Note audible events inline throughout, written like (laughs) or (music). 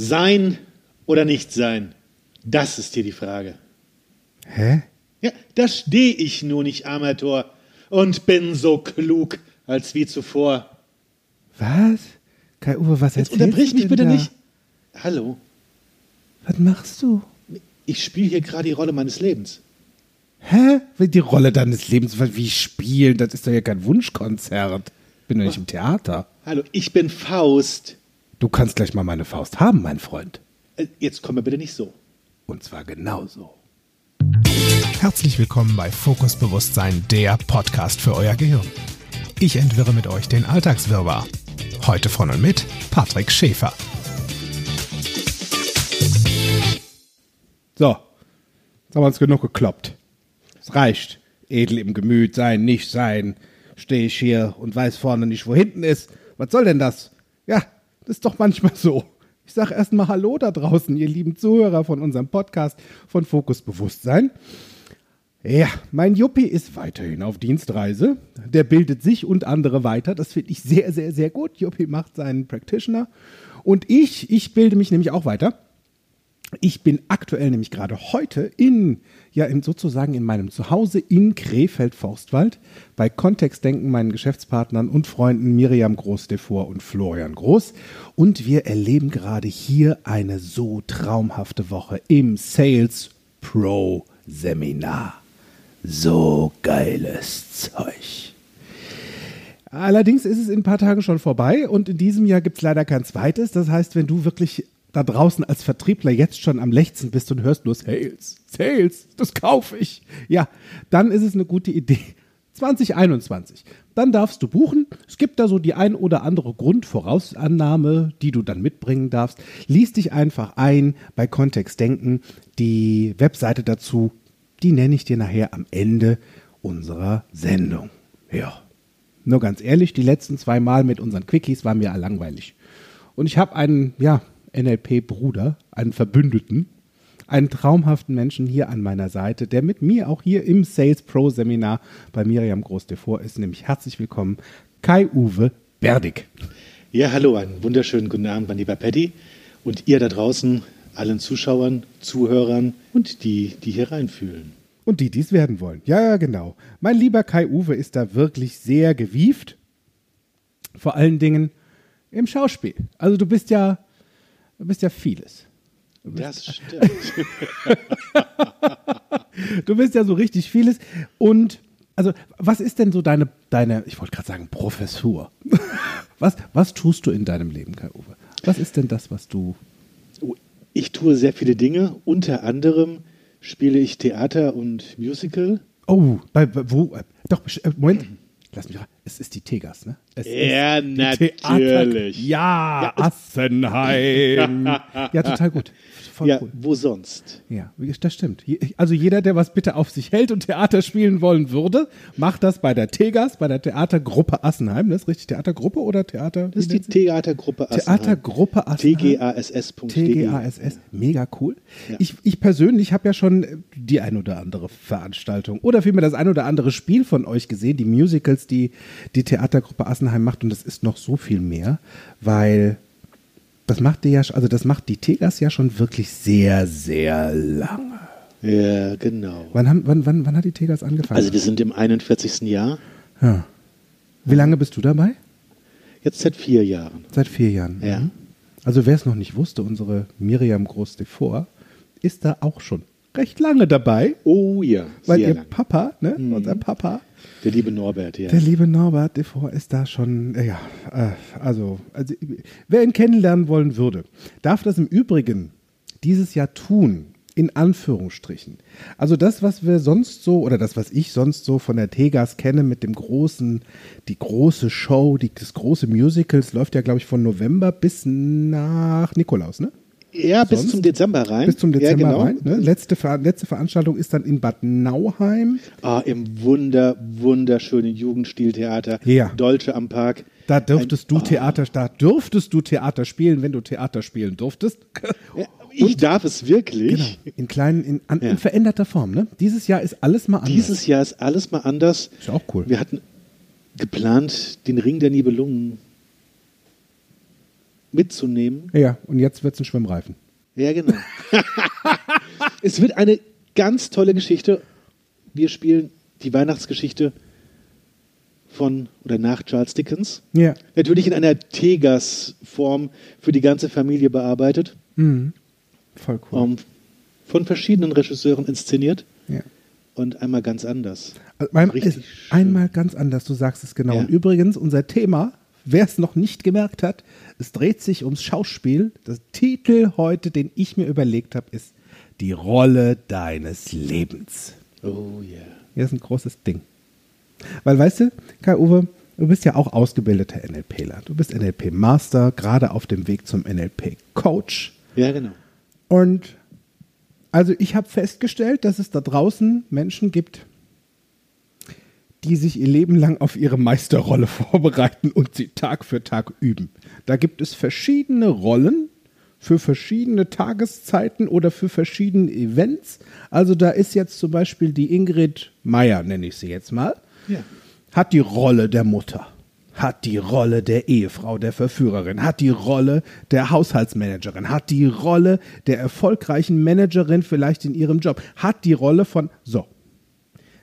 Sein oder nicht sein? Das ist hier die Frage. Hä? Ja, da stehe ich nun, ich armer Tor, und bin so klug als wie zuvor. Was? Kai Uwe, was Jetzt unterbrich mich bitte da? nicht. Hallo, Was machst du? ich spiele hier gerade die Rolle meines Lebens. Hä? Die Rolle deines Lebens, wie spielen? Das ist doch ja kein Wunschkonzert. Bin doch nicht im Theater. Hallo, ich bin Faust. Du kannst gleich mal meine Faust haben, mein Freund. Äh, Jetzt komm mir bitte nicht so. Und zwar genauso. Herzlich willkommen bei Fokus Bewusstsein, der Podcast für euer Gehirn. Ich entwirre mit euch den Alltagswirrwarr. Heute von und mit Patrick Schäfer. So, jetzt haben wir uns genug gekloppt. Es reicht. Edel im Gemüt sein, nicht sein. Stehe ich hier und weiß vorne nicht, wo hinten ist. Was soll denn das? Ja, das ist doch manchmal so. Ich sage erstmal Hallo da draußen, ihr lieben Zuhörer von unserem Podcast von Fokus Bewusstsein. Ja, mein Juppie ist weiterhin auf Dienstreise. Der bildet sich und andere weiter. Das finde ich sehr, sehr, sehr gut. Juppie macht seinen Practitioner. Und ich, ich bilde mich nämlich auch weiter. Ich bin aktuell nämlich gerade heute in, ja, in sozusagen in meinem Zuhause in Krefeld-Forstwald bei Kontextdenken, meinen Geschäftspartnern und Freunden Miriam Groß-Devor und Florian Groß. Und wir erleben gerade hier eine so traumhafte Woche im Sales Pro Seminar. So geiles Zeug. Allerdings ist es in ein paar Tagen schon vorbei und in diesem Jahr gibt es leider kein zweites. Das heißt, wenn du wirklich da draußen als Vertriebler jetzt schon am Lechzen bist und hörst nur Sales, Sales, das kaufe ich, ja, dann ist es eine gute Idee. (laughs) 2021. Dann darfst du buchen. Es gibt da so die ein oder andere Grundvorausannahme, die du dann mitbringen darfst. Lies dich einfach ein bei Kontext Denken. Die Webseite dazu, die nenne ich dir nachher am Ende unserer Sendung. Ja. Nur ganz ehrlich, die letzten zwei Mal mit unseren Quickies waren mir langweilig. Und ich habe einen, ja, NLP-Bruder, einen Verbündeten, einen traumhaften Menschen hier an meiner Seite, der mit mir auch hier im Sales Pro Seminar bei Miriam Groß-Devor ist, nämlich herzlich willkommen, Kai-Uwe Berdig. Ja, hallo, einen wunderschönen guten Abend, mein lieber Paddy. Und ihr da draußen, allen Zuschauern, Zuhörern und die, die hier reinfühlen. Und die, die es werden wollen. Ja, ja, genau. Mein lieber Kai-Uwe ist da wirklich sehr gewieft. Vor allen Dingen im Schauspiel. Also du bist ja, du bist ja vieles. Das (laughs) stimmt. Du bist ja so richtig vieles. Und also, was ist denn so deine, deine, ich wollte gerade sagen, Professur? (laughs) Was, was tust du in deinem Leben, Kai-Uwe? Was ist denn das, was du. Ich tue sehr viele Dinge. Unter anderem spiele ich Theater und Musical. Oh, bei, wo? äh, Doch, äh, Moment. Lass mich rein. Es ist die Tegas, ne? Es Ja, ist die natürlich. ja, Assenheim. (laughs) ja, total gut. Voll ja, cool. wo sonst? Ja, das stimmt. Also jeder, der was bitte auf sich hält und Theater spielen wollen würde, macht das bei der Tegas, bei der Theatergruppe Assenheim. Das ist richtig Theatergruppe oder Theater? Das ist die? Theatergruppe Assenheim. Theatergruppe Assenheim. tgass.de. TGASS, mega cool. Ja. Ich, ich persönlich habe ja schon die ein oder andere Veranstaltung oder vielmehr das ein oder andere Spiel von euch gesehen, die Musicals, die die Theatergruppe Assenheim macht und das ist noch so viel mehr, weil das macht die ja, also das macht die Tegas ja schon wirklich sehr, sehr lange. Ja, genau. Wann, haben, wann, wann, wann hat die Tegas angefangen? Also wir sind im 41. Jahr, ja. Wie lange bist du dabei? jetzt seit vier Jahren. Seit vier Jahren. Ja. Mhm. Also wer es noch nicht wusste, unsere Miriam Groß-Devor ist da auch schon recht lange dabei. Oh ja, Weil sehr ihr lang. Papa, ne, unser Papa, Der liebe Norbert, ja. der liebe Norbert Devor ist da schon, äh, ja, äh, also, also, wer ihn kennenlernen wollen würde, darf das im Übrigen dieses Jahr tun, in Anführungsstrichen. Also das, was wir sonst so, oder das, was ich sonst so von der Tegas kenne mit dem großen, die große Show, die, das große Musicals, läuft ja, glaube ich, von November bis nach Nikolaus, ne? Ja, bis sonst? zum Dezember rein. Bis zum Dezember ja, genau. rein. Ne? Letzte, Ver letzte Veranstaltung ist dann in Bad Nauheim. Ah, Im wunder, wunderschönen Jugendstiltheater. Ja. Dolce am Park. Da dürftest Ein- du Theater, da dürftest du Theater spielen, wenn du Theater spielen durftest. Ja, ich darf es wirklich. Genau. In kleinen, in, an, Ja. in veränderter Form. Ne? Dieses Jahr ist alles mal anders. Dieses Jahr ist alles mal anders. Ist auch cool. Wir hatten geplant den Ring der Nibelungen. Mitzunehmen. Ja, und jetzt wird es ein Schwimmreifen. Ja, genau. (laughs) es wird eine ganz tolle Geschichte. Wir spielen die Weihnachtsgeschichte von oder nach Charles Dickens. Ja. Natürlich in einer Tegas-Form für die ganze Familie bearbeitet. Voll cool. Ähm, von verschiedenen Regisseuren inszeniert ja. und einmal ganz anders. Also einmal ganz anders, du sagst es genau. Ja. Und übrigens, unser Thema, wer es noch nicht gemerkt hat, es dreht sich ums Schauspiel. Der Titel heute, den ich mir überlegt habe, ist Die Rolle deines Lebens. Oh yeah. Ja, ist ein großes Ding. Weil, weißt du, Kai-Uwe, du bist ja auch ausgebildeter NLPler. Du bist NLP-Master, gerade auf dem Weg zum NLP-Coach. Ja, genau. Und also ich habe festgestellt, dass es da draußen Menschen gibt, die sich ihr Leben lang auf ihre Meisterrolle (laughs) vorbereiten und sie Tag für Tag üben. Da gibt es verschiedene Rollen für verschiedene Tageszeiten oder für verschiedene Events. Also da ist jetzt zum Beispiel die Ingrid Meyer, nenne ich sie jetzt mal, Ja. hat die Rolle der Mutter, hat die Rolle der Ehefrau, der Verführerin, hat die Rolle der Haushaltsmanagerin, hat die Rolle der erfolgreichen Managerin vielleicht in ihrem Job, hat die Rolle von so.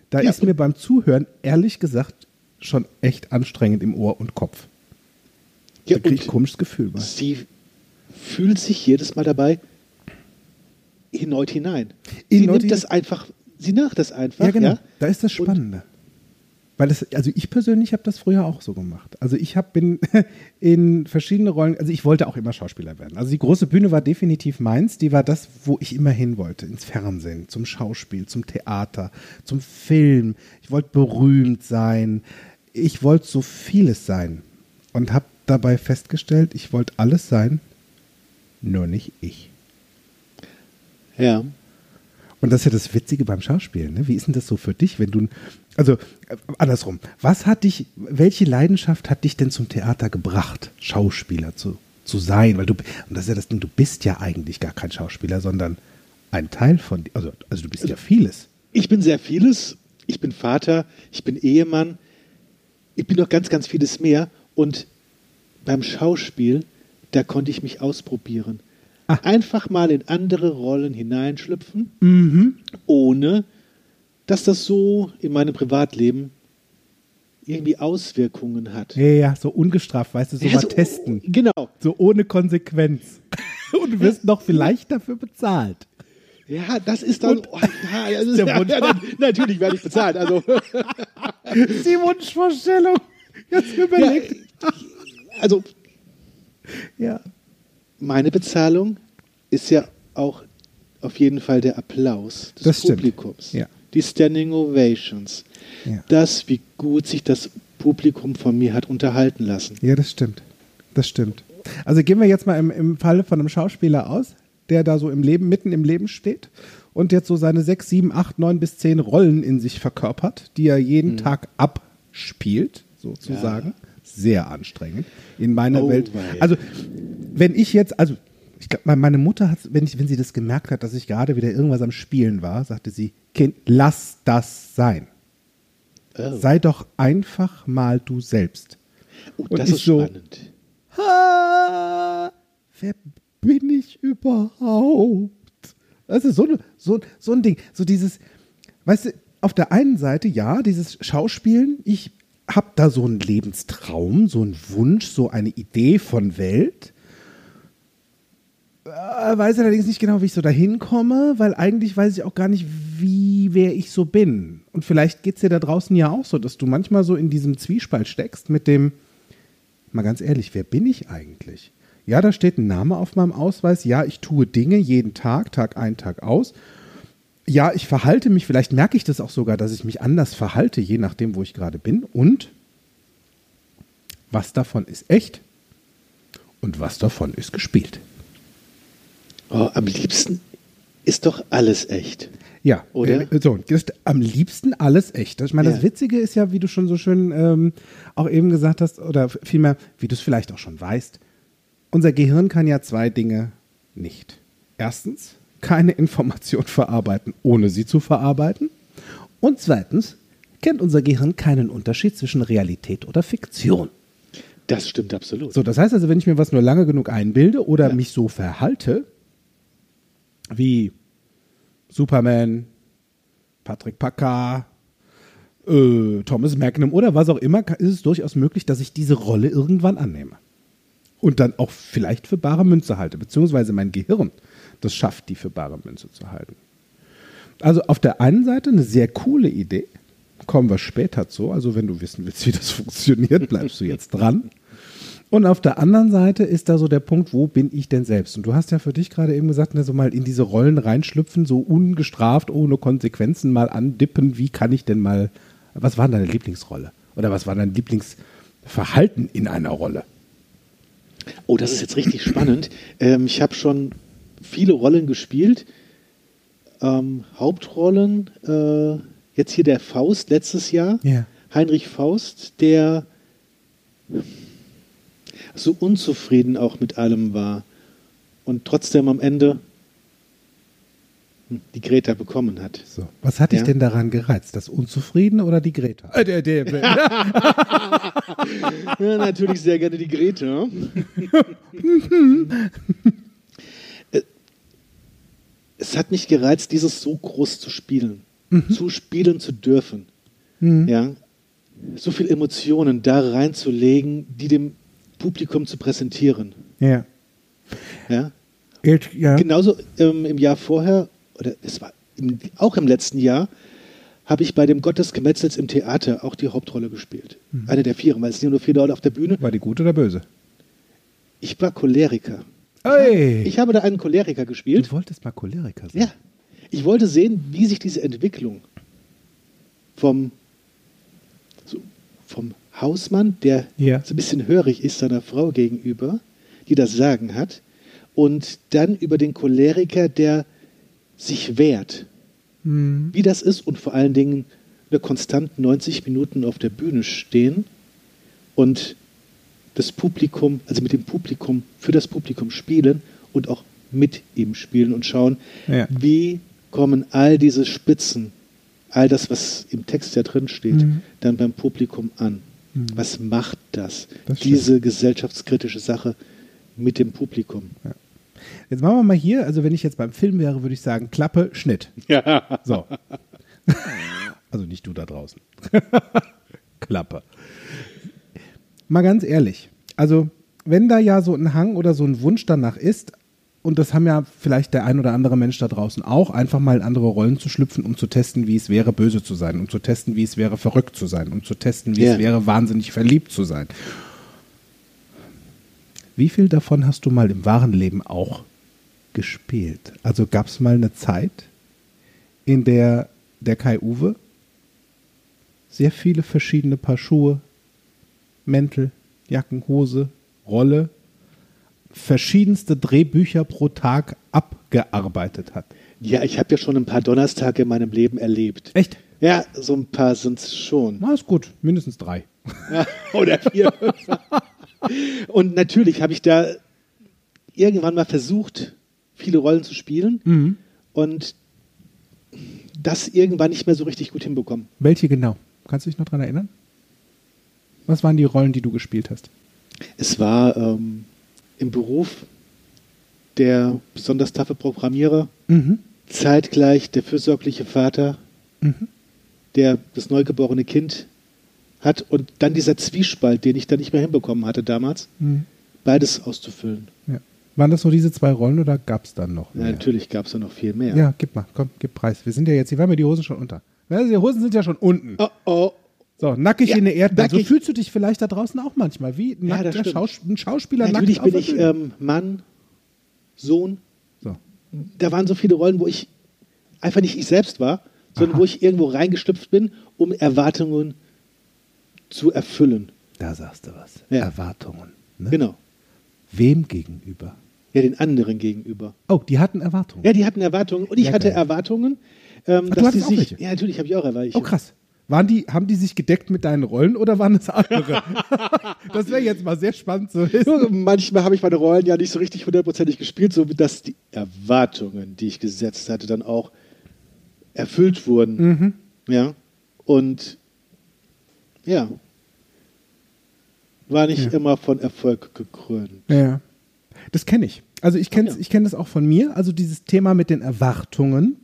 Da Ja, ist mir beim Zuhören ehrlich gesagt schon echt anstrengend im Ohr und Kopf. Ja, da kriege ich und ein komisches Gefühl bei. sie fühlt sich jedes Mal dabei erneut hinein. Sie Erneut nimmt das einfach, sie macht das einfach. Ja, genau. Ja? Da ist das Und- Spannende. Weil das, also ich persönlich habe das früher auch so gemacht. Also ich hab, bin (laughs) in verschiedene Rollen, also ich wollte auch immer Schauspieler werden. Also die große Bühne war definitiv meins, die war das, wo ich immer hin wollte. Ins Fernsehen, zum Schauspiel, zum Theater, zum Film. Ich wollte berühmt sein. Ich wollte so vieles sein. Und habe dabei festgestellt, ich wollte alles sein, nur nicht ich. Ja. Und das ist ja das Witzige beim Schauspielen. Ne? Wie ist denn das so für dich, wenn du, also äh, andersrum, was hat dich, welche Leidenschaft hat dich denn zum Theater gebracht, Schauspieler zu, zu sein? Weil du, und das ist ja das Ding, du bist ja eigentlich gar kein Schauspieler, sondern ein Teil von, dir. also, also du bist ja vieles. Ich bin sehr vieles. Ich bin Vater, ich bin Ehemann, ich bin noch ganz, ganz vieles mehr. Und beim Schauspiel, da konnte ich mich ausprobieren. Ah. Einfach mal in andere Rollen hineinschlüpfen, Mhm. ohne dass das so in meinem Privatleben irgendwie Auswirkungen hat. Ja, ja, so ungestraft, weißt du, so Ja, mal so- testen. Genau. So ohne Konsequenz. (laughs) Und du wirst noch vielleicht dafür bezahlt. Ja, das ist dann. Und- oh, ja, das (laughs) ist, Der Wunsch. ja, na- natürlich werde ich bezahlt. Also, (laughs) Die Wunschvorstellung. Jetzt ja, überlegt. also Ja. meine Bezahlung ist ja auch auf jeden Fall der Applaus des Das stimmt. Publikums. Ja. Die Standing Ovations. Ja. Das, wie gut sich das Publikum von mir hat unterhalten lassen. Ja, das stimmt. Das stimmt. Also gehen wir jetzt mal im, im Falle von einem Schauspieler aus, der da so im Leben, mitten im Leben steht und jetzt so seine sechs, sieben, acht, neun bis zehn Rollen in sich verkörpert, die er jeden Tag abspielt, sozusagen. Sehr anstrengend in meiner Oh, Welt. wei. Also, wenn ich jetzt, also ich glaube, meine Mutter hat, wenn, ich, wenn sie das gemerkt hat, dass ich gerade wieder irgendwas am Spielen war, sagte sie, Kind, lass das sein. Oh. Sei doch einfach mal du selbst. Oh, und das ist so- spannend. Ha, wer bin ich überhaupt? Das ist so, so, so ein Ding. So dieses, weißt du, auf der einen Seite, ja, dieses Schauspielen, ich habe da so einen Lebenstraum, so einen Wunsch, so eine Idee von Welt. Weiß allerdings nicht genau, wie ich so dahin komme, weil eigentlich weiß ich auch gar nicht, wie, wer ich so bin. Und vielleicht geht es dir da draußen ja auch so, dass du manchmal so in diesem Zwiespalt steckst mit dem, mal ganz ehrlich, wer bin ich eigentlich? Ja, da steht ein Name auf meinem Ausweis. Ja, ich tue Dinge jeden Tag, Tag ein, Tag aus. Ja, ich verhalte mich, vielleicht merke ich das auch sogar, dass ich mich anders verhalte, je nachdem, wo ich gerade bin. Und was davon ist echt und was davon ist gespielt. Oh, am liebsten ist doch alles echt. Ja, Oder? äh, so, das ist am liebsten alles echt. Ich meine, das Ja. Witzige ist ja, wie du schon so schön ähm, auch eben gesagt hast, oder vielmehr, wie du es vielleicht auch schon weißt, unser Gehirn kann ja zwei Dinge nicht. Erstens, keine Information (laughs) verarbeiten, ohne sie zu verarbeiten. Und zweitens, kennt unser Gehirn keinen Unterschied zwischen Realität oder Fiktion. Das stimmt absolut. So, das heißt also, wenn ich mir was nur lange genug einbilde oder Ja. mich so verhalte, wie Superman, Patrick Packer, äh, Thomas Magnum oder was auch immer, ist es durchaus möglich, dass ich diese Rolle irgendwann annehme. Und dann auch vielleicht für bare Münze halte, beziehungsweise mein Gehirn das schafft, die für bare Münze zu halten. Also auf der einen Seite eine sehr coole Idee, kommen wir später zu. Also wenn du wissen willst, wie das (laughs) funktioniert, bleibst du jetzt dran. Und auf der anderen Seite ist da so der Punkt, wo bin ich denn selbst? Und du hast ja für dich gerade eben gesagt, ne, so mal in diese Rollen reinschlüpfen, so ungestraft, ohne Konsequenzen mal andippen. Wie kann ich denn mal, was war deine Lieblingsrolle? Oder was war dein Lieblingsverhalten in einer Rolle? Oh, das ist jetzt richtig spannend. (clears throat) Ähm, ich habe schon viele Rollen gespielt. Ähm, Hauptrollen, äh, jetzt hier der Faust letztes Jahr. Ja. Heinrich Faust, der so unzufrieden auch mit allem war und trotzdem am Ende hm, die Greta bekommen hat. So. Was hat dich Ja. denn daran gereizt? Das Unzufriedene oder die Greta? Äh, der, der, (laughs) Ja, natürlich sehr gerne die Greta. Äh, es hat mich gereizt, dieses so groß zu spielen, zu spielen zu dürfen. Ja, so viel Emotionen da reinzulegen, die dem Publikum zu präsentieren. ja. Ja, Geld, ja. genauso ähm, im Jahr vorher oder es war im, auch im letzten Jahr habe ich bei dem Gott des Gemetzels im Theater auch die Hauptrolle gespielt. Eine der vier, weil es sind nur vier Leute auf der Bühne. War die gut oder böse? Ich war Choleriker. Ey! Ich habe da einen Choleriker gespielt. du wolltest mal Choleriker sein. Ja. Ich wollte sehen, wie sich diese Entwicklung vom, so, vom Hausmann, der Ja. so ein bisschen hörig ist seiner Frau gegenüber, die das Sagen hat, und dann über den Choleriker, der sich wehrt. Mhm. Wie das ist und vor allen Dingen eine konstant 90 Minuten auf der Bühne stehen und das Publikum, also mit dem Publikum, für das Publikum spielen und auch mit ihm spielen und schauen, Ja. wie kommen all diese Spitzen, all das, was im Text ja drin steht, Mhm. dann beim Publikum an. Was macht das, Das diese gesellschaftskritische Sache mit dem Publikum? Jetzt machen wir mal hier, also wenn ich jetzt beim Film wäre, würde ich sagen, Klappe, Schnitt. Ja. So. (laughs) also nicht du da draußen. (laughs) Klappe. Mal ganz ehrlich, also wenn da ja so ein Hang oder so ein Wunsch danach ist, und das haben ja vielleicht der ein oder andere Mensch da draußen auch, einfach mal in andere Rollen zu schlüpfen, um zu testen, wie es wäre, böse zu sein, um zu testen, wie es wäre, verrückt zu sein, um zu testen, wie Ja. es wäre, wahnsinnig verliebt zu sein. Wie viel davon hast du mal im wahren Leben auch gespielt? Also gab es mal eine Zeit, in der der Kai Uwe sehr viele verschiedene Paar Schuhe, Mäntel, Jacken, Hose, Rolle, verschiedenste Drehbücher pro Tag abgearbeitet hat. Ja, ich habe ja schon ein paar Donnerstage in meinem Leben erlebt. Echt? Ja, so ein paar sind es schon. Na, ist gut. Mindestens drei. Oder vier. (laughs) Und natürlich habe ich da irgendwann mal versucht, viele Rollen zu spielen und das irgendwann nicht mehr so richtig gut hinbekommen. Welche genau? Kannst du dich noch dran erinnern? Was waren die Rollen, die du gespielt hast? Es war ähm, im Beruf der besonders taffe Programmierer, Mhm. zeitgleich der fürsorgliche Vater, der das neugeborene Kind hat und dann dieser Zwiespalt, den ich da nicht mehr hinbekommen hatte damals, Mhm. beides auszufüllen. Ja. Waren das nur diese zwei Rollen oder gab es dann noch? Ja, natürlich gab es da noch viel mehr. Ja, gib mal, komm, gib Preis. Wir sind ja jetzt, hier waren mir die Hosen schon unter. Die Hosen sind ja schon unten. Oh, oh. So, nackig Ja, in der Erdbeere. So nackig. fühlst du dich vielleicht da draußen auch manchmal, wie Ja, nackter. Schaus ein Schauspieler Natürlich nackt bin ich ähm, Mann, Sohn. so. Da waren so viele Rollen, wo ich einfach nicht ich selbst war, sondern Aha. wo ich irgendwo reingestüpft bin, um Erwartungen zu erfüllen. Da sagst du was. Ja. Erwartungen. Ne? Genau. Wem gegenüber? Ja, den anderen gegenüber. Oh, die hatten Erwartungen. Ja, die hatten Erwartungen und ich Ja, hatte. Erwartungen, ähm, Ach, du dass die hattest auch sich. welche? Ja, natürlich habe ich auch Erwartungen. Oh, krass. Waren die, haben die sich gedeckt mit deinen Rollen oder waren (laughs) das andere? das wäre jetzt mal sehr spannend zu wissen. Manchmal habe ich meine Rollen ja nicht so richtig hundertprozentig gespielt, so dass die Erwartungen, die ich gesetzt hatte, dann auch erfüllt wurden. Mhm. Ja. Und ja, war nicht immer von Erfolg gekrönt. Ja. Das kenne ich. Also ich kenne ja. ich kenn das auch von mir. Also dieses Thema mit den Erwartungen.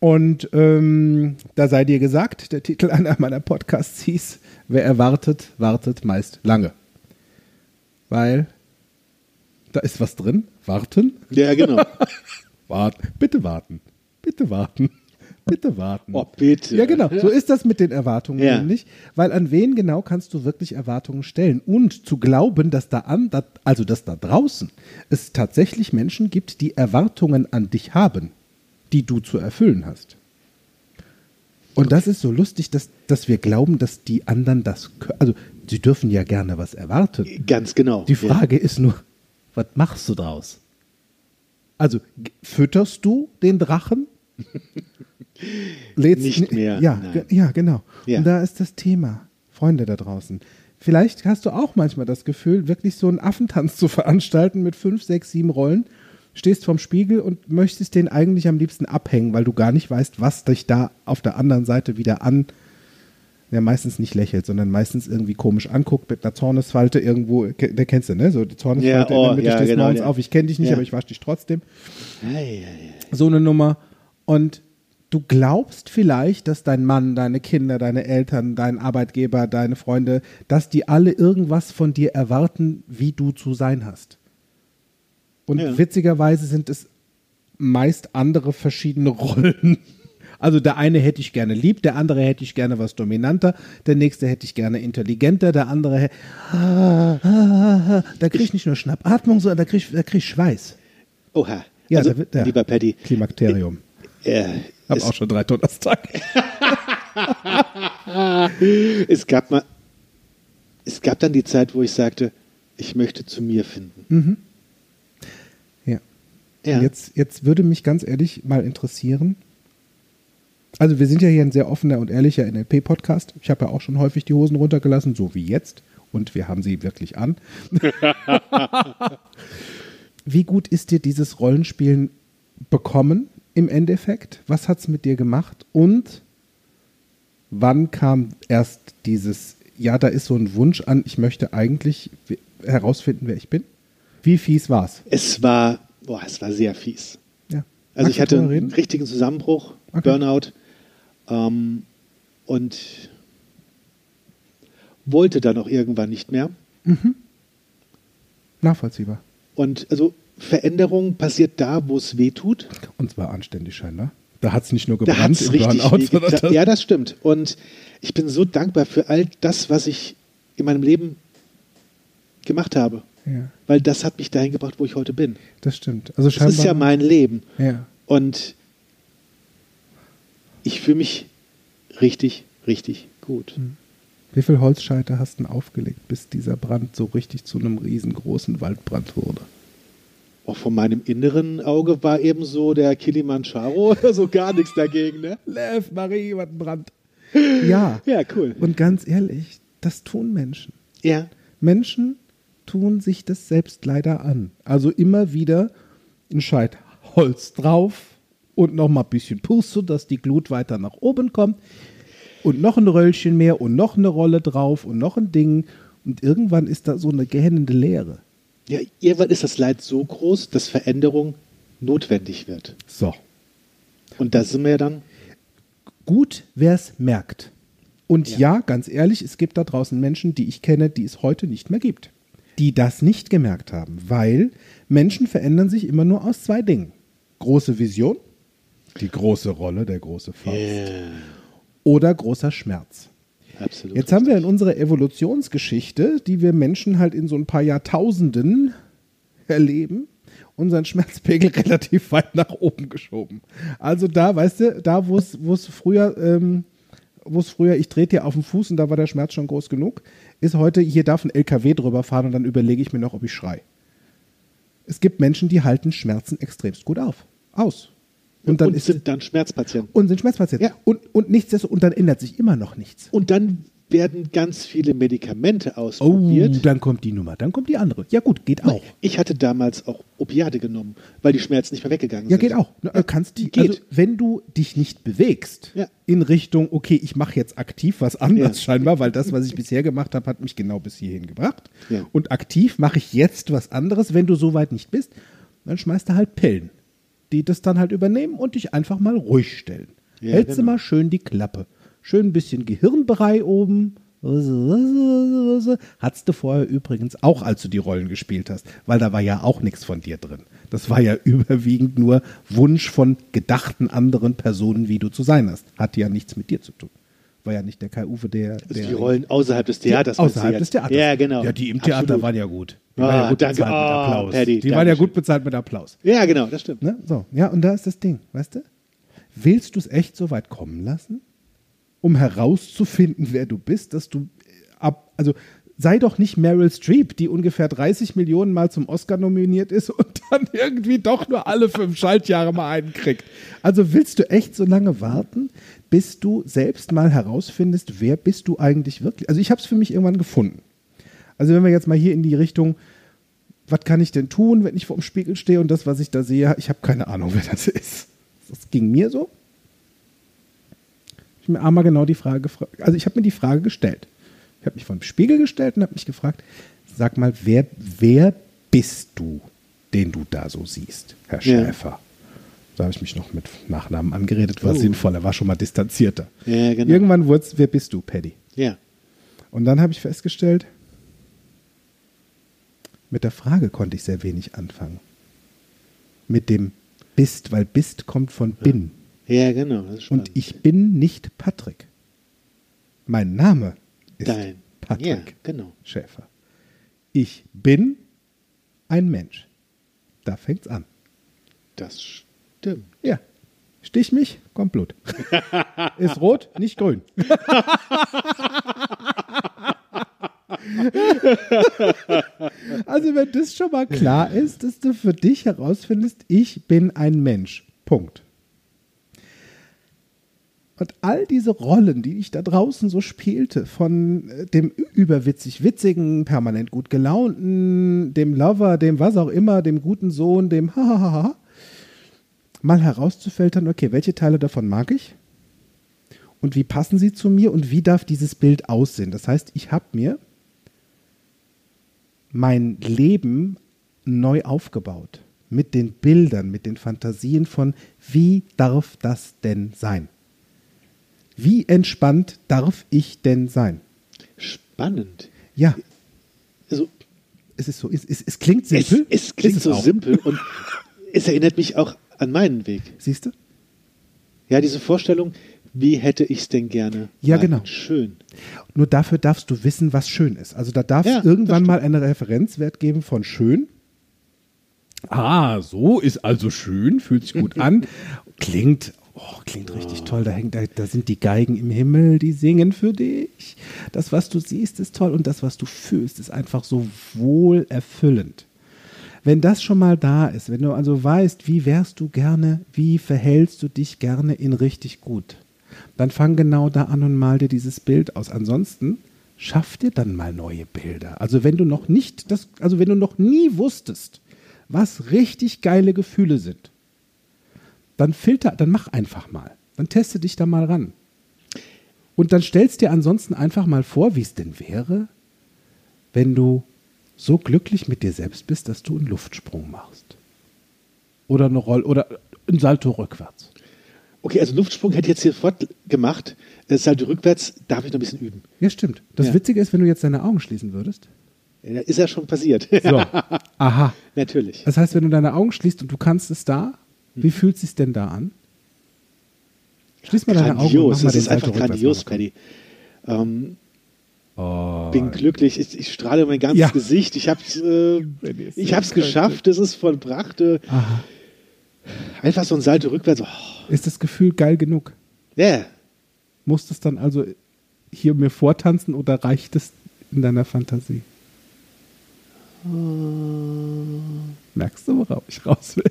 Und ähm, da sei dir gesagt, der Titel einer meiner Podcasts hieß, wer erwartet, wartet meist lange. Weil da ist was drin. Warten. Ja, genau. (laughs) Warten. Bitte warten. Bitte warten. Bitte warten. Oh, bitte. Ja, genau. So ist das mit den Erwartungen Ja. nämlich. Weil an wen genau kannst du wirklich Erwartungen stellen? Und zu glauben, dass da an, also dass da draußen es tatsächlich Menschen gibt, die Erwartungen an dich haben, die du zu erfüllen hast. Und das ist so lustig, dass, dass wir glauben, dass die anderen das können. Also, sie dürfen ja gerne was erwarten. Ganz genau. Die Frage ist nur, was machst du draus? Also fütterst du den Drachen? (laughs) Lädst Nicht mehr, Ja, nein. ja genau. Ja. Und da ist das Thema, Freunde da draußen. Vielleicht hast du auch manchmal das Gefühl, wirklich so einen Affentanz zu veranstalten mit fünf, sechs, sieben Rollen. Stehst vorm Spiegel und möchtest den eigentlich am liebsten abhängen, weil du gar nicht weißt, was dich da auf der anderen Seite wieder an, der meistens nicht lächelt, sondern meistens irgendwie komisch anguckt mit einer Zornesfalte irgendwo, der kennst du, ne? So die Zornesfalte Ja, oh, in der Mitte ja, stehst genau, morgens ja. auf, ich kenne dich nicht, Ja. aber ich wasche dich trotzdem. Ja, ja, ja. So eine Nummer. Und du glaubst vielleicht, dass dein Mann, deine Kinder, deine Eltern, dein Arbeitgeber, deine Freunde, dass die alle irgendwas von dir erwarten, wie du zu sein hast. Und Ja. witzigerweise sind es meist andere verschiedene (laughs) Rollen. Also der eine hätte ich gerne lieb, der andere hätte ich gerne was dominanter, der nächste hätte ich gerne intelligenter, der andere ah, ah, ah, da krieg ich nicht nur Schnappatmung, sondern da krieg ich, da krieg ich Schweiß. Oha. Ja, also, da der lieber Paddy, Klimakterium. äh, Hab es, auch schon drei Donnerstage. (laughs) es gab mal, es gab dann die Zeit, wo ich sagte, ich möchte zu mir finden. Ja. Ja. Jetzt, jetzt würde mich ganz ehrlich mal interessieren. Also wir sind ja hier ein sehr offener und ehrlicher NLP-Podcast. Ich habe ja auch schon häufig die Hosen runtergelassen, so wie jetzt. Und wir haben sie wirklich an. (laughs) wie gut ist dir dieses Rollenspielen bekommen im Endeffekt? Was hat es mit dir gemacht? Und wann kam erst dieses, ja, da ist so ein Wunsch an, ich möchte eigentlich herausfinden, wer ich bin? Wie fies war's? Es war, boah, es war sehr fies. Ja. Also Magst ich hatte einen richtigen Zusammenbruch, Okay. Burnout ähm, und wollte dann auch irgendwann nicht mehr. Nachvollziehbar. Und also Veränderung passiert da, wo es weh tut. Und zwar anständig scheinbar. Da hat es nicht nur Da gebrannt hat's im richtig Burnout, sondern das, Ja, das stimmt. Und ich bin so dankbar für all das, was ich in meinem Leben gemacht habe. Ja, Weil das hat mich dahin gebracht, wo ich heute bin. das stimmt. Also Das ist ja mein Leben. Ja. Und ich fühle mich richtig, richtig gut. Wie viel Holzscheite hast du aufgelegt, bis dieser Brand so richtig zu einem riesengroßen Waldbrand wurde? Auch von meinem inneren Auge war eben so der Kilimanjaro (laughs) so gar nichts dagegen, ne? Lev, Marie, was ein Brand. Ja. Ja, cool. Und ganz ehrlich, das tun Menschen. Ja. Menschen tun sich das selbst leider an. Also immer wieder ein Scheit Holz drauf und noch mal ein bisschen Puste, dass die Glut weiter nach oben kommt. Und noch ein Röllchen mehr und noch eine Rolle drauf und noch ein Ding. Und irgendwann ist da so eine gähnende Leere. Ja, irgendwann ist das Leid so groß, dass Veränderung notwendig wird. So. Und da sind wir dann. Gut, wer es merkt. Und ja. Ja. ganz ehrlich, es gibt da draußen Menschen, die ich kenne, die es heute nicht mehr gibt. Die das nicht gemerkt haben, weil Menschen verändern sich immer nur aus zwei Dingen. Große Vision, die große Rolle, der große Faust, oder großer Schmerz. Absolut. Jetzt haben wir in unserer Evolutionsgeschichte, die wir Menschen halt in so ein paar Jahrtausenden erleben, unseren Schmerzpegel (laughs) relativ weit nach oben geschoben. Also da, weißt du, da wo es wo es früher, ähm, wo es früher, ich trete dir auf den Fuß und da war der Schmerz schon groß genug, ist heute, hier darf ein LKW drüber fahren und dann überlege ich mir noch, ob ich schrei. Es gibt Menschen, die halten Schmerzen extremst gut auf, aus. Und dann und sind dann Schmerzpatienten. und sind Schmerzpatienten. Ja. Und, und nichtsdestotrotz, und dann ändert sich immer noch nichts. Und dann werden ganz viele Medikamente Oh, ausprobiert. dann kommt die Nummer, dann kommt die andere. Ja gut, geht auch. Ich hatte damals auch Opiate genommen, weil die Schmerzen nicht mehr weggegangen Ja, sind. geht auch. Ne, äh, kannst die, Geht. Also, wenn du dich nicht bewegst Ja. in Richtung, okay, ich mache jetzt aktiv was anderes Ja. scheinbar, weil das, was ich bisher gemacht habe, hat mich genau bis hierhin gebracht. Ja. Und aktiv mache ich jetzt was anderes. Wenn du so weit nicht bist, dann schmeißt du halt Pillen, die das dann halt übernehmen und dich einfach mal ruhig stellen. Ja, Hältst du genau. mal schön die Klappe. Schön ein bisschen Gehirnbrei oben. Hattest du vorher übrigens auch, als du die Rollen gespielt hast, weil da war ja auch nichts von dir drin. Das war ja (laughs) überwiegend nur Wunsch von gedachten anderen Personen, wie du zu sein hast. Hatte ja nichts mit dir zu tun. War ja nicht der Kai Uwe, der. Also der die Rollen außerhalb des Theaters. du außerhalb des Theaters. Ja, genau. Ja, die im Theater Absolut. waren ja gut. Die Ah, waren ja gut danke. bezahlt mit Ah, Applaus. Paddy, die waren ja gut bezahlt mit Applaus. Ja, genau, das stimmt. Ne? So, ja, und da ist das Ding, weißt du? Willst du es echt so weit kommen lassen, um herauszufinden, wer du bist, dass du äh, ab, also sei doch nicht Meryl Streep, die ungefähr 30 Millionen Mal zum Oscar nominiert ist und (laughs) dann irgendwie doch nur alle fünf Schaltjahre mal einen kriegt. Also willst du echt so lange warten, bis du selbst mal herausfindest, wer bist du eigentlich wirklich? Also ich habe es für mich irgendwann gefunden. Also wenn wir jetzt mal hier in die Richtung, was kann ich denn tun, wenn ich vor dem Spiegel stehe und das, was ich da sehe, ich habe keine Ahnung, wer das ist. Das ging mir so. Ich habe mir einmal genau die Frage gefragt. Also ich habe mir die Frage gestellt. Ich habe mich vor dem Spiegel gestellt und habe mich gefragt, sag mal, wer, wer bist du, den du da so siehst, Herr Ja. Schäfer? Da habe ich mich noch mit Nachnamen angeredet, war Oh. sinnvoller, war schon mal distanzierter. Ja, genau. Irgendwann wurde es, wer bist du, Paddy? Ja. Und dann habe ich festgestellt, mit der Frage konnte ich sehr wenig anfangen. Mit dem bist, weil bist kommt von bin. Ja, genau. Und ich bin nicht Patrick. Mein Name ist Dein. Patrick Ja, genau. Schäfer. Ich bin ein Mensch. Da fängt's an. Das stimmt. Ja. Stich mich, kommt Blut. (laughs) ist rot, nicht grün. (laughs) also wenn das schon mal klar ist, dass du für dich herausfindest, ich bin ein Mensch. Punkt. Und all diese Rollen, die ich da draußen so spielte, von äh, dem überwitzig witzigen, permanent gut gelaunten, dem Lover, dem was auch immer, dem guten Sohn, dem Hahaha, mal herauszufiltern, okay, welche Teile davon mag ich? Und wie passen sie zu mir und wie darf dieses Bild aussehen? Das heißt, ich habe mir mein Leben neu aufgebaut. Mit den Bildern, mit den Fantasien von, wie darf das denn sein? Wie entspannt darf ich denn sein? Spannend. Ja, Also, es ist so, es, es, es klingt es, simpel. es klingt ist so auch. simpel und es erinnert mich auch an meinen Weg. Siehst du? Ja, diese Vorstellung, wie hätte ich es denn gerne? Ja, mal genau. Schön. Nur dafür darfst du wissen, was schön ist. Also da darf es Ja, irgendwann mal einen Referenzwert geben von schön. Ah, so ist also schön, fühlt sich gut an. (laughs) Klingt, oh, klingt richtig toll. Da, hängt, da, da sind die Geigen im Himmel, die singen für dich. Das, was du siehst, ist toll und das, was du fühlst, ist einfach so wohlerfüllend. Wenn das schon mal da ist, wenn du also weißt, wie wärst du gerne, wie verhältst du dich gerne in richtig gut, dann fang genau da an und mal dir dieses Bild aus. Ansonsten schaff dir dann mal neue Bilder. Also wenn du noch nicht das, also wenn du noch nie wusstest, was richtig geile Gefühle sind, dann filter, dann mach einfach mal. Dann teste dich da mal ran. Und dann stellst dir ansonsten einfach mal vor, wie es denn wäre, wenn du so glücklich mit dir selbst bist, dass du einen Luftsprung machst. Oder eine Roll oder ein Salto rückwärts. Okay, also Luftsprung hätte ich jetzt hier sofort gemacht. Das Salto rückwärts darf ich noch ein bisschen üben. Ja, stimmt. Das Ja. Witzige ist, wenn du jetzt deine Augen schließen würdest. Ja, Ist ja schon passiert. So. (laughs) Aha. Natürlich. Das heißt, wenn du deine Augen schließt und du kannst es da. Wie fühlt es sich denn da an? Schließ mal deine Augen Grandios. Das den ist einfach grandios. Paddy. Ähm, Oh. bin glücklich. Ich, ich strahle mein ganzes Ja. Gesicht. Ich hab's, äh, ich hab's geschafft. Es ist vollbracht. Äh, einfach so ein Salto rückwärts. Oh, Ist das Gefühl geil genug? yeah. Musst es dann also hier mir vortanzen oder reicht es in deiner Fantasie? Merkst du, worauf ich raus will?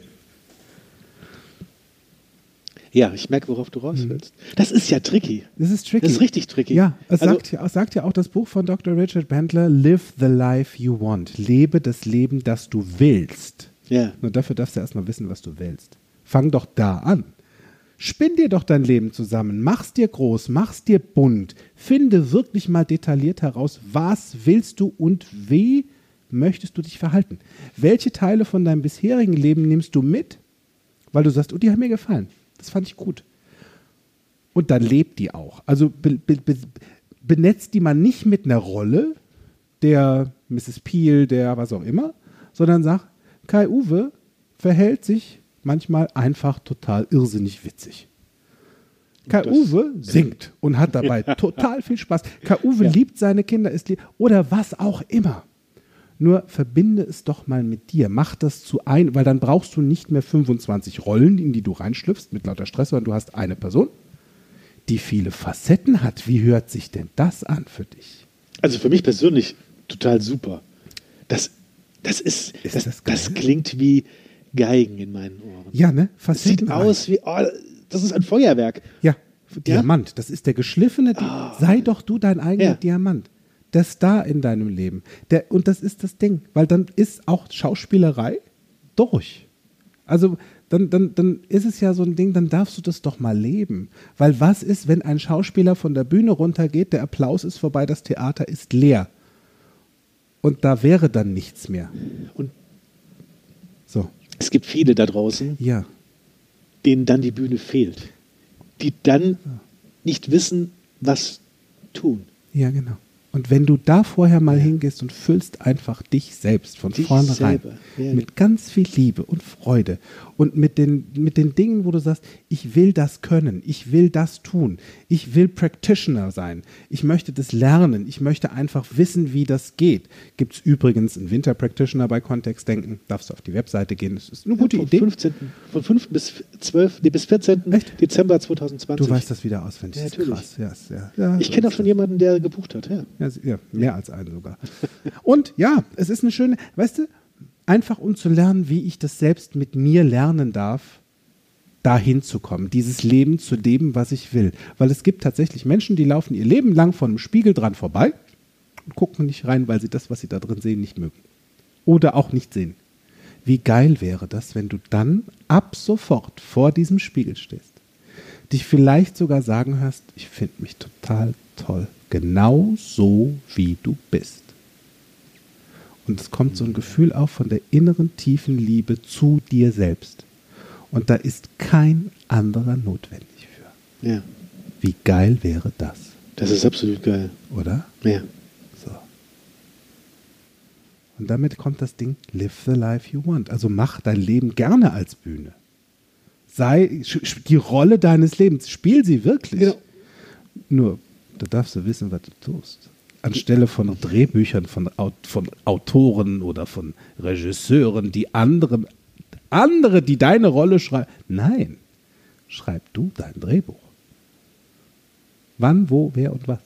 Ja, ich merke, worauf du raus willst. Das ist ja tricky. Das ist tricky. Das ist richtig tricky. Ja, es Also- sagt, ja, sagt ja auch das Buch von Dr. Richard Bandler, Live the life you want. Lebe das Leben, das du willst. Ja. Nur dafür darfst du erstmal wissen, was du willst. Fang doch da an. Spinn dir doch dein Leben zusammen, mach's dir groß, mach's dir bunt. Finde wirklich mal detailliert heraus, was willst du und wie möchtest du dich verhalten. Welche Teile von deinem bisherigen Leben nimmst du mit, weil du sagst, oh, die haben mir gefallen. Das fand ich gut. Und dann lebt die auch. Also be, be, be, benetzt die man nicht mit einer Rolle, der Mrs. Peel, der was auch immer, sondern sag, Kai Uwe verhält sich manchmal einfach total irrsinnig witzig. Kai Das- Uwe singt und hat dabei (laughs) total viel Spaß. Kai Uwe Ja. liebt seine Kinder, ist lieb, oder was auch immer. Nur verbinde es doch mal mit dir. Mach das zu ein, weil dann brauchst du nicht mehr 25 Rollen, in die du reinschlüpfst mit lauter Stress, sondern du hast eine Person, die viele Facetten hat. Wie hört sich denn das an für dich? Also für mich persönlich total super. Das, das ist, Ist das, das das, klingt wie Geigen in meinen Ohren. Ja, ne? Das sieht Facetten aus wie, oh, das ist ein Feuerwerk. Ja, Diamant. Das ist der geschliffene. Di Sei doch du dein eigener Ja. Diamant. Der Star in deinem Leben. Der, und das ist das Ding. Weil dann ist auch Schauspielerei durch. Also dann, dann, dann ist es ja so ein Ding, dann darfst du das doch mal leben. Weil was ist, wenn ein Schauspieler von der Bühne runtergeht, der Applaus ist vorbei, das Theater ist leer. Und da wäre dann nichts mehr. Und So, es gibt viele da draußen, ja. denen dann die Bühne fehlt. Die dann nicht wissen, was tun. Ja, genau. Und wenn du da vorher mal hingehst und füllst einfach dich selbst von Dich vornherein ja. mit ganz viel Liebe und Freude und mit den, mit den Dingen, wo du sagst, ich will das können, ich will das tun, ich will Practitioner sein, ich möchte das lernen, ich möchte einfach wissen, wie das geht. Gibt es übrigens einen Winter Practitioner bei Kontext denken, darfst du auf die Webseite gehen, das ist eine gute vom Idee. 15. Von 5. bis 12. Nee, bis 14. Echt? Dezember 2020. Du weißt das wieder auswendig, Ja, natürlich. krass. Ja, ist- ja, ja, Ich kenne auch schon jemanden, der gebucht hat. Ja. Ja, mehr als einen sogar. Und ja, es ist eine schöne, weißt du, einfach um zu lernen, wie ich das selbst mit mir lernen darf, dahin zu kommen, dieses Leben zu leben, was ich will. Weil es gibt tatsächlich Menschen, die laufen ihr Leben lang von einem Spiegel dran vorbei und gucken nicht rein, weil sie das, was sie da drin sehen, nicht mögen. Oder auch nicht sehen. Wie geil wäre das, wenn du dann ab sofort vor diesem Spiegel stehst, dich vielleicht sogar sagen hörst, ich finde mich total toll, genau so wie du bist. Und es kommt so ein Gefühl auf von der inneren tiefen Liebe zu dir selbst. Und da ist kein anderer notwendig für. ja, Wie geil wäre das, das ist absolut geil. oder? Ja. So. Und damit kommt das Ding, live the life you want. Also mach dein Leben gerne als Bühne. Sei die Rolle deines Lebens, spiel sie wirklich. Genau. Nur, da darfst du wissen, was du tust. Anstelle von Drehbüchern von, von Autoren oder von Regisseuren, die andere, andere, die deine Rolle schreiben. Nein, schreib du dein Drehbuch. Wann, wo, wer und was?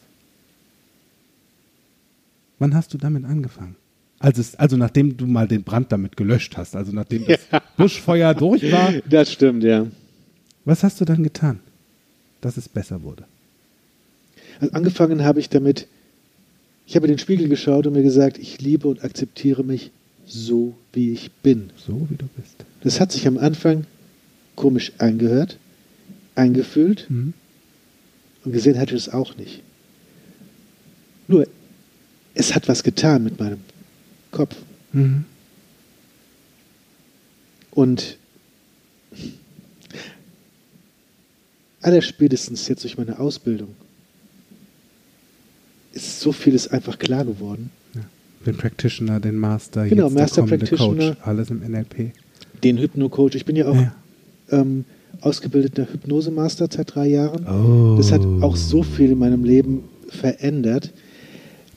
Wann hast du damit angefangen? Also, es, also nachdem du mal den Brand damit gelöscht hast, also nachdem das Buschfeuer durch war, Das stimmt, ja. was hast du dann getan, dass es besser wurde? Also angefangen habe ich damit, ich habe in den Spiegel geschaut und mir gesagt, ich liebe und akzeptiere mich so, wie ich bin. So wie du bist. Das hat sich am Anfang komisch angehört, eingefühlt Mhm. und gesehen hatte ich es auch nicht. Nur, es hat was getan mit meinem Kopf. Mhm. Und allerspätestens jetzt durch meine Ausbildung ist so vieles einfach klar geworden. Ja. Den Practitioner, den Master, Genau, jetzt der Master kommende Practitioner. Coach, alles im NLP. Den Hypno-Coach. Ich bin ja auch Ja. Ähm, ausgebildeter Hypnosemaster seit drei Jahren. Oh. Das hat auch so viel in meinem Leben verändert.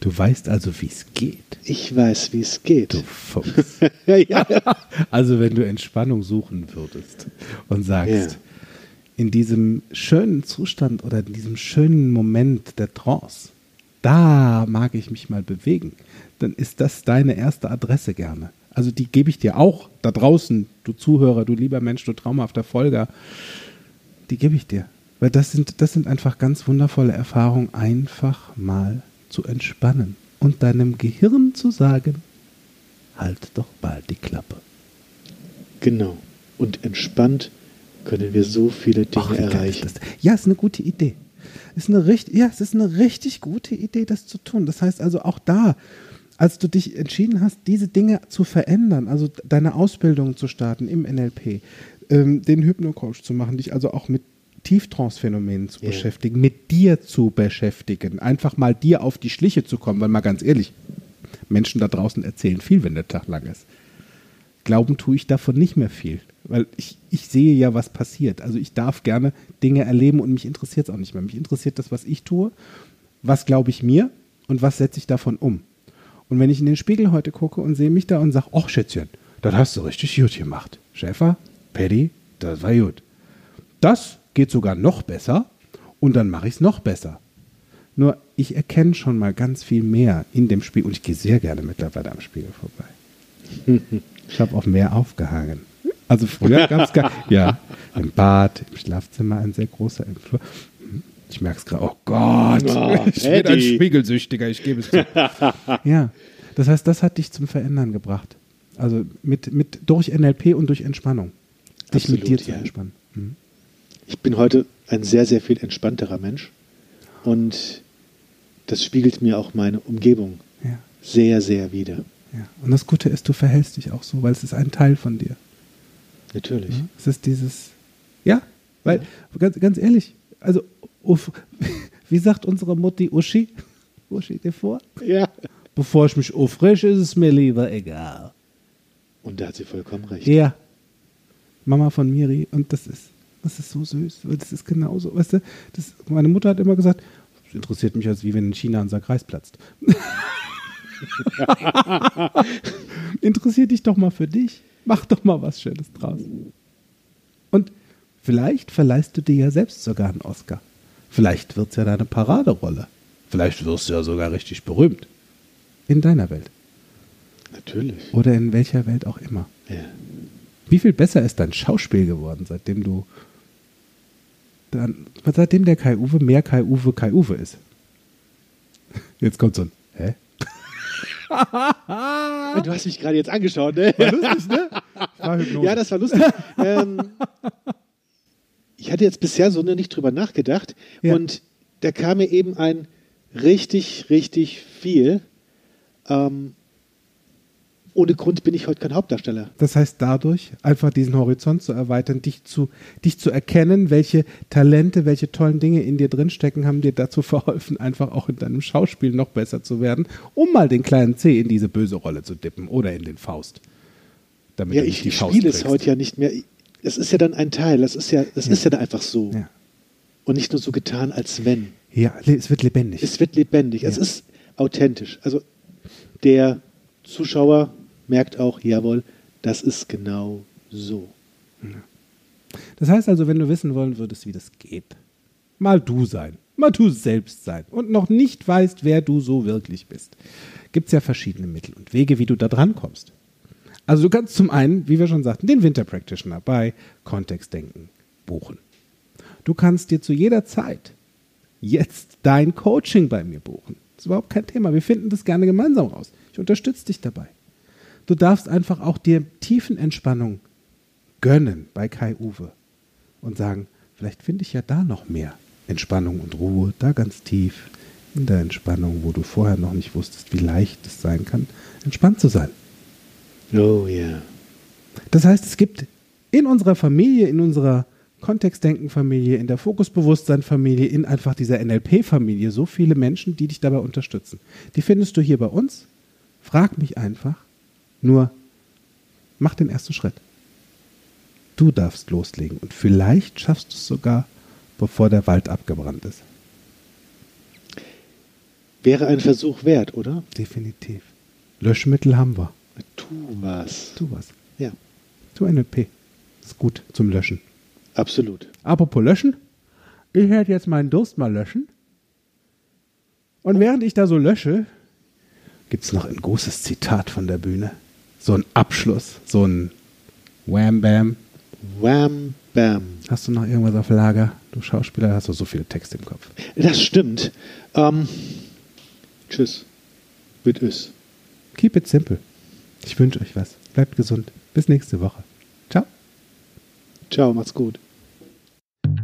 Du weißt also, wie es geht. Ich weiß, wie es geht. Du (laughs) Fuchs. ja. Also wenn du Entspannung suchen würdest und sagst, Ja. in diesem schönen Zustand oder in diesem schönen Moment der Trance, da mag ich mich mal bewegen, dann ist das deine erste Adresse gerne. Also die gebe ich dir auch da draußen, du Zuhörer, du lieber Mensch, du traumhafter Folger. Die gebe ich dir. Weil das sind, das sind einfach ganz wundervolle Erfahrungen, einfach mal zu entspannen und deinem Gehirn zu sagen, halt doch bald die Klappe. Genau. Und entspannt können wir so viele Dinge geil erreichen. Ja, ist eine gute Idee. Ist eine richtig, ja, es ist eine richtig gute Idee, das zu tun. Das heißt also auch da, als du dich entschieden hast, diese Dinge zu verändern, also deine Ausbildung zu starten im NLP, ähm, den Hypnocoach zu machen, dich also auch mit Tieftrance-Phänomenen zu Ja. beschäftigen, mit dir zu beschäftigen, einfach mal dir auf die Schliche zu kommen, weil mal ganz ehrlich, Menschen da draußen erzählen viel, wenn der Tag lang ist. Glauben tue ich davon nicht mehr viel, weil ich, ich sehe ja, was passiert. Also ich darf gerne Dinge erleben und mich interessiert es auch nicht mehr. Mich interessiert das, was ich tue, was glaube ich mir und was setze ich davon um. Und wenn ich in den Spiegel heute gucke und sehe mich da und sage, ach Schätzchen, das hast du richtig gut gemacht. Schäfer, Paddy, das war gut. Das geht sogar noch besser und dann mache ich es noch besser. Nur ich erkenne schon mal ganz viel mehr in dem Spiegel und ich gehe sehr gerne mittlerweile am Spiegel vorbei. (laughs) Ich habe auch mehr aufgehangen. Also früher gab es gar (laughs) ja im Bad, im Schlafzimmer ein sehr großer im Flur. Ich merke es gerade. Oh Gott, Oh, ich bin ein. Spiegelsüchtiger. Ich gebe es zu. (laughs) ja, das heißt, das hat dich zum Verändern gebracht. Also mit, mit durch NLP und durch Entspannung. Dich mit Absolut, dir zu ja. entspannen. Hm. Ich bin heute ein sehr, sehr viel entspannterer Mensch. Und das spiegelt mir auch meine Umgebung Ja, sehr, sehr wider. Ja. Und das Gute ist, du verhältst dich auch so, weil es ist ein Teil von dir. Natürlich. Ja? Es ist dieses, ja, weil, ganz, ganz ehrlich, also, uff, (laughs) wie sagt unsere Mutti Uschi? (laughs) Uschi dir vor? Ja. Bevor ich mich aufrege, ist es mir lieber egal. Und da hat sie vollkommen recht. Ja. Mama von Miri, und das ist, das ist so süß, weil das ist genauso, weißt du, das, meine Mutter hat immer gesagt, das interessiert mich als wie wenn in China unser Kreis platzt. (laughs) (laughs) Interessiert dich doch mal für dich. Mach doch mal was Schönes draus. Und vielleicht verleihst du dir ja selbst sogar einen Oscar. Vielleicht wird es ja deine Paraderolle. Vielleicht wirst du ja sogar richtig berühmt. In deiner Welt. Natürlich. Oder in welcher Welt auch immer. Ja. Wie viel besser ist dein Schauspiel geworden, seitdem du dann, seitdem der Kai Uwe mehr Kai Uwe Kai Uwe ist? Jetzt kommt so ein Hä? (laughs) Du hast mich gerade jetzt angeschaut, ne? War lustig, ne? War. Ja, das war lustig. ähm, ich hatte jetzt bisher so nicht drüber nachgedacht Ja. und da kam mir eben ein richtig, richtig viel. Ähm, ohne Grund bin ich heute kein Hauptdarsteller. Das heißt, dadurch einfach diesen Horizont zu erweitern, dich zu, dich zu erkennen, welche Talente, welche tollen Dinge in dir drinstecken, haben dir dazu (laughs) verholfen, einfach auch in deinem Schauspiel noch besser zu werden, um mal den kleinen C in diese böse Rolle zu dippen oder in den Faust. Damit Ja, ich nicht die Faust spiele es heute ja nicht mehr. Es ist ja dann ein Teil. Das ist ja, das ist ja dann einfach so. Ja. Und nicht nur so getan, als wenn. ja, es wird lebendig. Es wird lebendig. Es Ja. ist authentisch. Also der Zuschauer merkt auch, jawohl, das ist genau so. Das heißt also, wenn du wissen wollen würdest, wie das geht, mal du sein, mal du selbst sein und noch nicht weißt, wer du so wirklich bist, gibt es ja verschiedene Mittel und Wege, wie du da dran kommst. Also du kannst zum einen, wie wir schon sagten, den Winter Practitioner bei Kontextdenken buchen. Du kannst dir zu jeder Zeit jetzt dein Coaching bei mir buchen. Das ist überhaupt kein Thema. Wir finden das gerne gemeinsam raus. Ich unterstütze dich dabei. Du darfst einfach auch dir Tiefenentspannung gönnen bei Kai Uwe und sagen, vielleicht finde ich ja da noch mehr Entspannung und Ruhe, da ganz tief in der Entspannung, wo du vorher noch nicht wusstest, wie leicht es sein kann, entspannt zu sein. Oh ja. Das heißt, es gibt in unserer Familie, in unserer Kontextdenken-Familie, in der Fokusbewusstsein-Familie, in einfach dieser NLP-Familie so viele Menschen, die dich dabei unterstützen. Die findest du hier bei uns. Frag mich einfach. Nur mach den ersten Schritt. Du darfst loslegen und vielleicht schaffst du es sogar, bevor der Wald abgebrannt ist. Wäre ein Versuch wert, oder? Definitiv. Löschmittel haben wir. Tu was. Tu was. Ja, Tu NLP. Ist gut zum Löschen. absolut. Apropos löschen, ich werde jetzt meinen Durst mal löschen. Und während ich da so lösche, gibt es noch ein großes Zitat von der Bühne. So ein Abschluss, so ein Wham Bam. Wham, bam. Hast du noch irgendwas auf Lager? Du Schauspieler, hast du so viele Texte im Kopf. Das stimmt. Ähm, tschüss. Mit Ös. Keep it simple. Ich wünsche euch was. Bleibt gesund. Bis nächste Woche. Ciao. Ciao, macht's gut.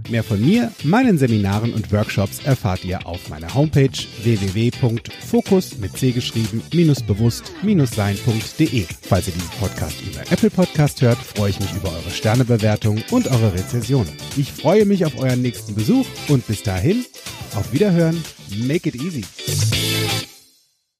Mehr von mir, meinen Seminaren und Workshops erfahrt ihr auf meiner Homepage www.fokus mit c geschrieben bewusst sein.de. Falls ihr diesen Podcast über Apple Podcast hört, freue ich mich über eure Sternebewertung und eure Rezension. Ich freue mich auf euren nächsten Besuch und bis dahin, auf Wiederhören, make it easy.